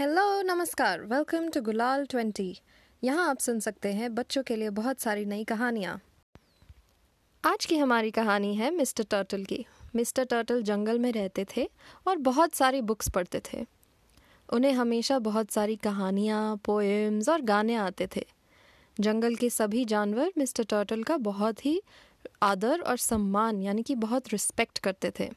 Hello नमस्कार। Welcome to Gulal twenty यहाँ आप सुन सकते हैं बच्चों के लिए बहुत सारी नई कहानियाँ। आज की हमारी कहानी है मिस्टर टर्टल की। मिस्टर टर्टल जंगल में रहते थे और बहुत सारी बुक्स पढ़ते थे। उन्हें हमेशा बहुत सारी कहानियाँ पोएम्स और गाने आते थे। जंगल के सभी जानवर मिस्टर टर्टल का बहुत ही आदर और सम्मान, यानी कि बहुत रिस्पेक्ट करते थे।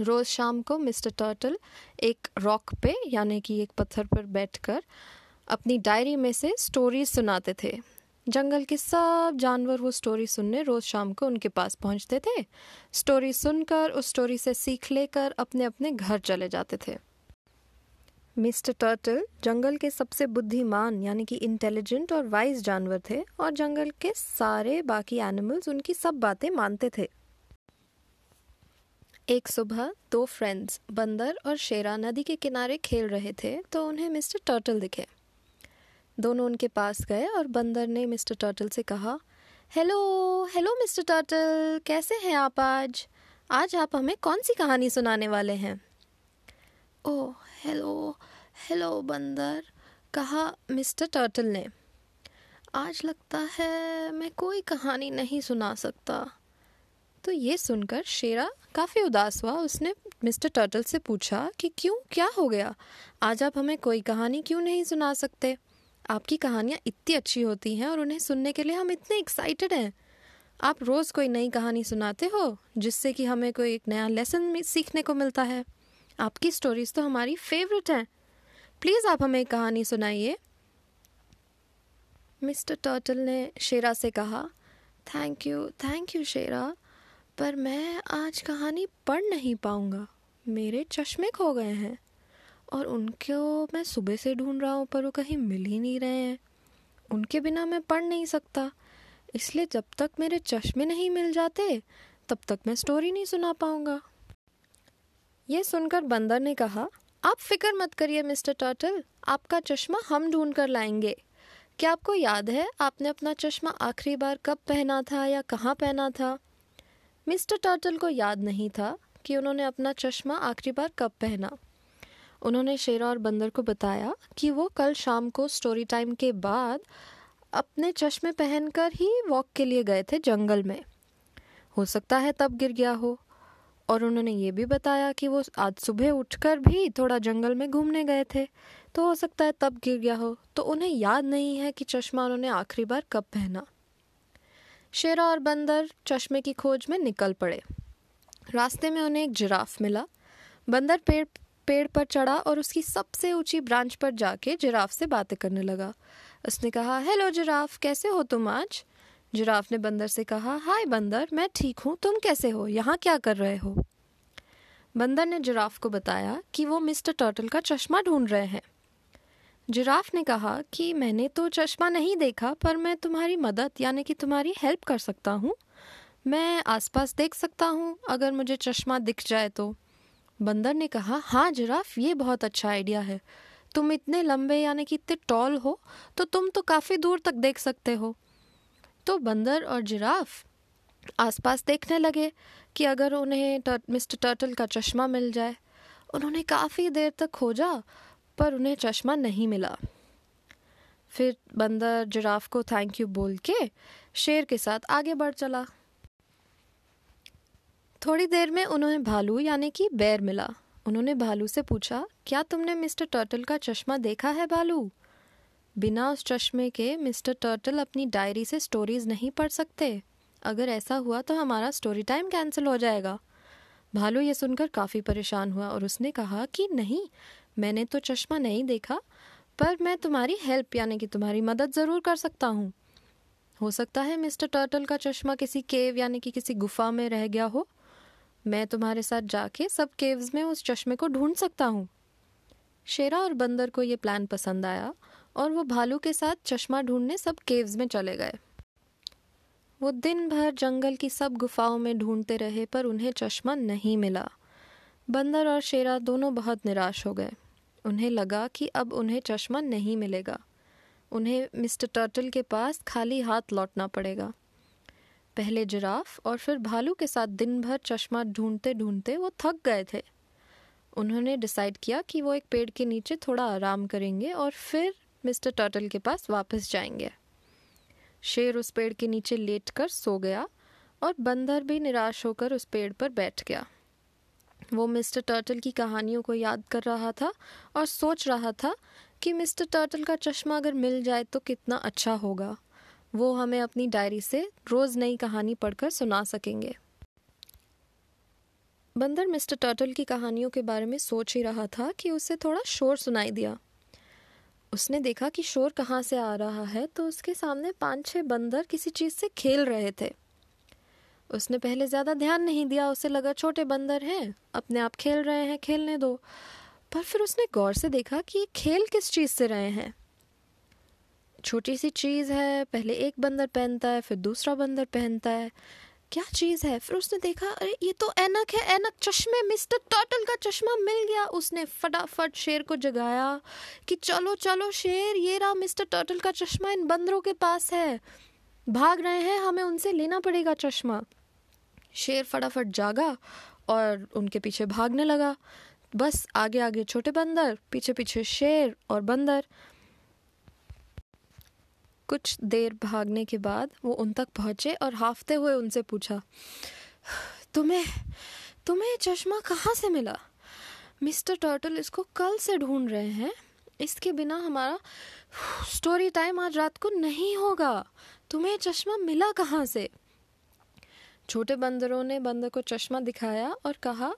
रोज़ शाम को मिस्टर टर्टल एक रॉक पे, यानी कि एक पत्थर पर बैठकर अपनी डायरी में से स्टोरीज सुनाते थे। जंगल के सब जानवर वो स्टोरी सुनने रोज़ शाम को उनके पास पहुँचते थे। स्टोरी सुनकर, उस स्टोरी से सीख लेकर अपने अपने घर चले जाते थे। मिस्टर टर्टल जंगल के सबसे बुद्धिमान, यानी कि इंटेलिजेंट और वाइज जानवर थे और जंगल के सारे बाकी एनिमल्स उनकी सब बातें मानते थे। एक सुबह दो फ्रेंड्स बंदर और शेरा नदी के किनारे खेल रहे थे तो उन्हें मिस्टर टर्टल दिखे। दोनों उनके पास गए और बंदर ने मिस्टर टर्टल से कहा, हेलो हेलो मिस्टर टर्टल, कैसे हैं आप आज? आज आप हमें कौन सी कहानी सुनाने वाले हैं? ओह, हेलो हेलो बंदर, कहा मिस्टर टर्टल ने। आज लगता है मैं कोई कहानी नहीं सुना सकता। तो ये सुनकर शेरा काफ़ी उदास हुआ। उसने मिस्टर टर्टल से पूछा कि क्यों, क्या हो गया? आज आप हमें कोई कहानी क्यों नहीं सुना सकते? आपकी कहानियाँ इतनी अच्छी होती हैं और उन्हें सुनने के लिए हम इतने एक्साइटेड हैं। आप रोज़ कोई नई कहानी सुनाते हो, जिससे कि हमें कोई एक नया लेसन सीखने को मिलता है? आपकी स्टोरीज तो हमारी फेवरेट हैं। प्लीज़ आप हमें कहानी सुनाइए। मिस्टर टर्टल ने शेरा से कहा thank you thank you Shera. पर मैं आज कहानी पढ़ नहीं पाऊँगा। मेरे चश्मे खो गए हैं और उनको मैं सुबह से ढूंढ रहा हूँ, पर वो कहीं मिल ही नहीं रहे हैं। उनके बिना मैं पढ़ नहीं सकता। इसलिए जब तक मेरे चश्मे नहीं मिल जाते, तब तक मैं स्टोरी नहीं सुना पाऊँगा। ये सुनकर बंदर ने कहा, आप फ़िक्र मत करिए, मिस्टर टर्टल, आपका चश्मा हम ढूंढ कर लाएँगे। क्या आपको याद है, आपने अपना चश्मा आखिरी बार कब पहना था या कहाँ पहना था? मिस्टर टर्टल को याद नहीं था कि उन्होंने अपना चश्मा आखिरी बार कब पहना। उन्होंने शेरा और बंदर को बताया कि वो कल शाम को स्टोरी टाइम के बाद अपने चश्मे पहनकर ही वॉक के लिए गए थे जंगल में। हो सकता है तब गिर गया हो। और उन्होंने ये भी बताया कि वो आज सुबह उठकर भी थोड़ा जंगल में घूमने गए थे। तो हो सकता है तब गिर गया हो। तो उन्हें याद नहीं है कि चश्मा उन्होंने आखिरी बार कब पहना। शेरा और बंदर चश्मे की खोज में निकल पड़े। रास्ते में उन्हें एक जिराफ मिला। बंदर पेड़ पेड़ पर चढ़ा और उसकी सबसे ऊँची ब्रांच पर जाके जिराफ से बातें करने लगा। उसने कहा, हेलो जिराफ, कैसे हो तुम आज? जिराफ ने बंदर से कहा, हाय बंदर, मैं ठीक हूँ, तुम कैसे हो? यहाँ क्या कर रहे हो? बंदर ने जिराफ को बताया कि वो मिस्टर टर्टल का चश्मा ढूंढ रहे हैं। जिराफ ने कहा कि मैंने तो चश्मा नहीं देखा पर मैं तुम्हारी मदद यानी कि तुम्हारी हेल्प कर सकता हूँ। मैं आसपास देख सकता हूँ अगर मुझे चश्मा दिख जाए तो। बंदर ने कहा हाँ जिराफ ये बहुत अच्छा आइडिया है। तुम इतने लंबे यानी कि इतने टॉल हो तो तुम तो काफ़ी दूर तक देख सकते हो। तो बंदर और जिराफ आसपास देखने लगे कि अगर उन्हें टर, मिस्टर टर्टल का चश्मा मिल जाए। उन्होंने काफ़ी देर तक खोजा पर उन्हें चश्मा नहीं मिला। फिर बंदर जिराफ को थैंक यू बोल के शेर के साथ आगे बढ़ चला। थोड़ी देर में उन्हें भालू यानी कि बैर मिला। उन्होंने भालू से पूछा, क्या तुमने मिस्टर टर्टल का चश्मा देखा है भालू? बिना उस चश्मे के मिस्टर टर्टल अपनी डायरी से स्टोरीज नहीं पढ़ सकते। अगर ऐसा हुआ तो हमारा स्टोरी टाइम कैंसिल हो जाएगा। भालू ये सुनकर काफ़ी परेशान हुआ और उसने कहा कि, नहीं मैंने तो चश्मा नहीं देखा, पर मैं तुम्हारी हेल्प यानी कि तुम्हारी मदद ज़रूर कर सकता हूँ। हो सकता है मिस्टर टर्टल का चश्मा किसी केव यानी कि किसी गुफा में रह गया हो। मैं तुम्हारे साथ जाके सब केव्स में उस चश्मे को ढूंढ सकता हूँ। शेरा और बंदर को ये प्लान पसंद आया, और वो भालू के साथ चश्मा ढूँढने सब केव्स में चले गए। वो दिन भर जंगल की सब गुफाओं में ढूंढते रहे, पर उन्हें चश्मा नहीं मिला। बंदर और शेरा दोनों बहुत निराश हो गए। उन्हें लगा कि अब उन्हें चश्मा नहीं मिलेगा। उन्हें मिस्टर टर्टल के पास खाली हाथ लौटना पड़ेगा। पहले जिराफ और फिर भालू के साथ दिन भर चश्मा ढूंढते ढूंढते वो थक गए थे। उन्होंने डिसाइड किया कि वो एक पेड़ के नीचे थोड़ा आराम करेंगे और फिर मिस्टर टर्टल के पास वापस जाएँगे। शेर उस पेड़ के नीचे लेटकर सो गया और बंदर भी निराश होकर उस पेड़ पर बैठ गया। वो मिस्टर टर्टल की कहानियों को याद कर रहा था और सोच रहा था कि मिस्टर टर्टल का चश्मा अगर मिल जाए तो कितना अच्छा होगा। वो हमें अपनी डायरी से रोज़ नई कहानी पढ़कर सुना सकेंगे। बंदर मिस्टर टर्टल की कहानियों के बारे में सोच ही रहा था कि उसे थोड़ा शोर सुनाई दिया। उसने देखा कि शोर कहाँ से आ रहा है तो उसके सामने पाँच छह बंदर किसी चीज़ से खेल रहे थे। उसने पहले ज़्यादा ध्यान नहीं दिया, उसे लगा छोटे बंदर हैं, अपने आप खेल रहे हैं, खेलने दो। पर फिर उसने गौर से देखा कि ये खेल किस चीज़ से रहे हैं। छोटी सी चीज़ है, पहले एक बंदर पहनता है, फिर दूसरा बंदर पहनता है। क्या चीज़ है? फिर उसने देखा, अरे, ये तो एनक है एनक चश्मे, मिस्टर टर्टल का चश्मा मिल गया। उसने फटाफट शेर को जगाया कि चलो चलो शेर, ये रहा मिस्टर टर्टल का चश्मा, इन बंदरों के पास है। भाग रहे हैं, हमें उनसे लेना पड़ेगा चश्मा। शेर फटाफट जागा और उनके पीछे भागने लगा। बस आगे आगे छोटे बंदर, पीछे पीछे शेर और बंदर। कुछ देर भागने के बाद वो उन तक पहुँचे और हाफते हुए उनसे पूछा, तुम्हें तुम्हें चश्मा कहाँ से मिला? मिस्टर टर्टल इसको कल से ढूंढ रहे हैं। इसके बिना हमारा स्टोरी टाइम आज रात को नहीं होगा। तुम्हें चश्मा मिला कहाँ से? छोटे बंदरों ने बंदर को चश्मा दिखाया और कहा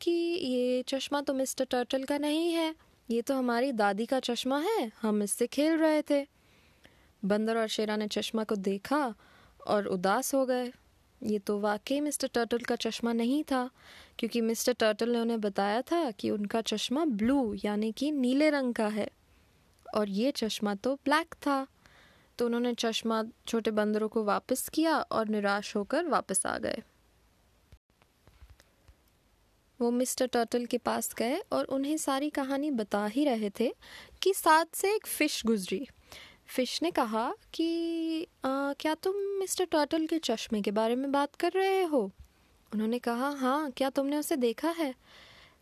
कि ये चश्मा तो मिस्टर टर्टल का नहीं है, ये तो हमारी दादी का चश्मा है, हम इससे खेल रहे थे। बंदर और शेरा ने चश्मा को देखा और उदास हो गए। ये तो वाकई मिस्टर टर्टल का चश्मा नहीं था, क्योंकि मिस्टर टर्टल ने उन्हें बताया था कि उनका चश्मा ब्लू, यानी कि नीले रंग का है, और ये चश्मा तो ब्लैक था। तो उन्होंने चश्मा छोटे बंदरों को वापस किया और निराश होकर वापस आ गए। वो मिस्टर टर्टल के पास गए और उन्हें सारी कहानी बता ही रहे थे कि साथ से एक फ़िश गुजरी। फ़िश ने कहा कि आ, क्या तुम मिस्टर टर्टल के चश्मे के बारे में बात कर रहे हो? उन्होंने कहा हाँ क्या तुमने उसे देखा है?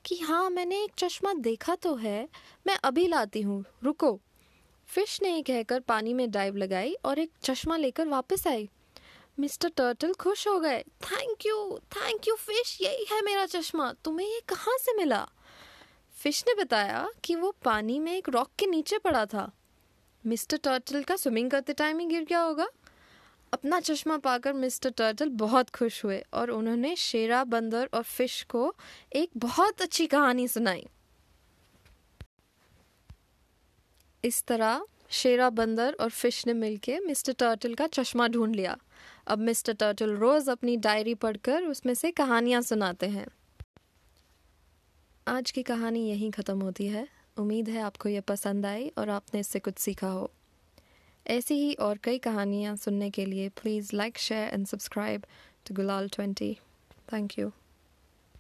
कि हाँ मैंने एक चश्मा देखा तो है। मैं अभी लाती हूँ। रुको। फ़िश ने कहकर पानी में डाइव लगाई और एक चश्मा लेकर वापस आई। मिस्टर टर्टल खुश हो गए। Thank you thank you fish, यही है मेरा चश्मा। तुम्हें ये कहाँ से मिला? फ़िश ने बताया कि वो पानी में एक रॉक के नीचे पड़ा था। मिस्टर टर्टल का स्विमिंग करते टाइम ही गिर गया होगा। अपना चश्मा पाकर मिस्टर टर्टल बहुत खुश हुए और उन्होंने शेरा, बंदर और फ़िश को एक बहुत अच्छी कहानी सुनाई। इस तरह शेरा बंदर और फ़िश ने मिलकर मिस्टर टर्टल का चश्मा ढूंढ लिया। अब मिस्टर टर्टल रोज अपनी डायरी पढ़कर उसमें से कहानियाँ सुनाते हैं। आज की कहानी यहीं ख़त्म होती है। उम्मीद है आपको ये पसंद आई और आपने इससे कुछ सीखा हो। ऐसी ही और कई कहानियाँ सुनने के लिए please like share and subscribe to Gulal twenty thank you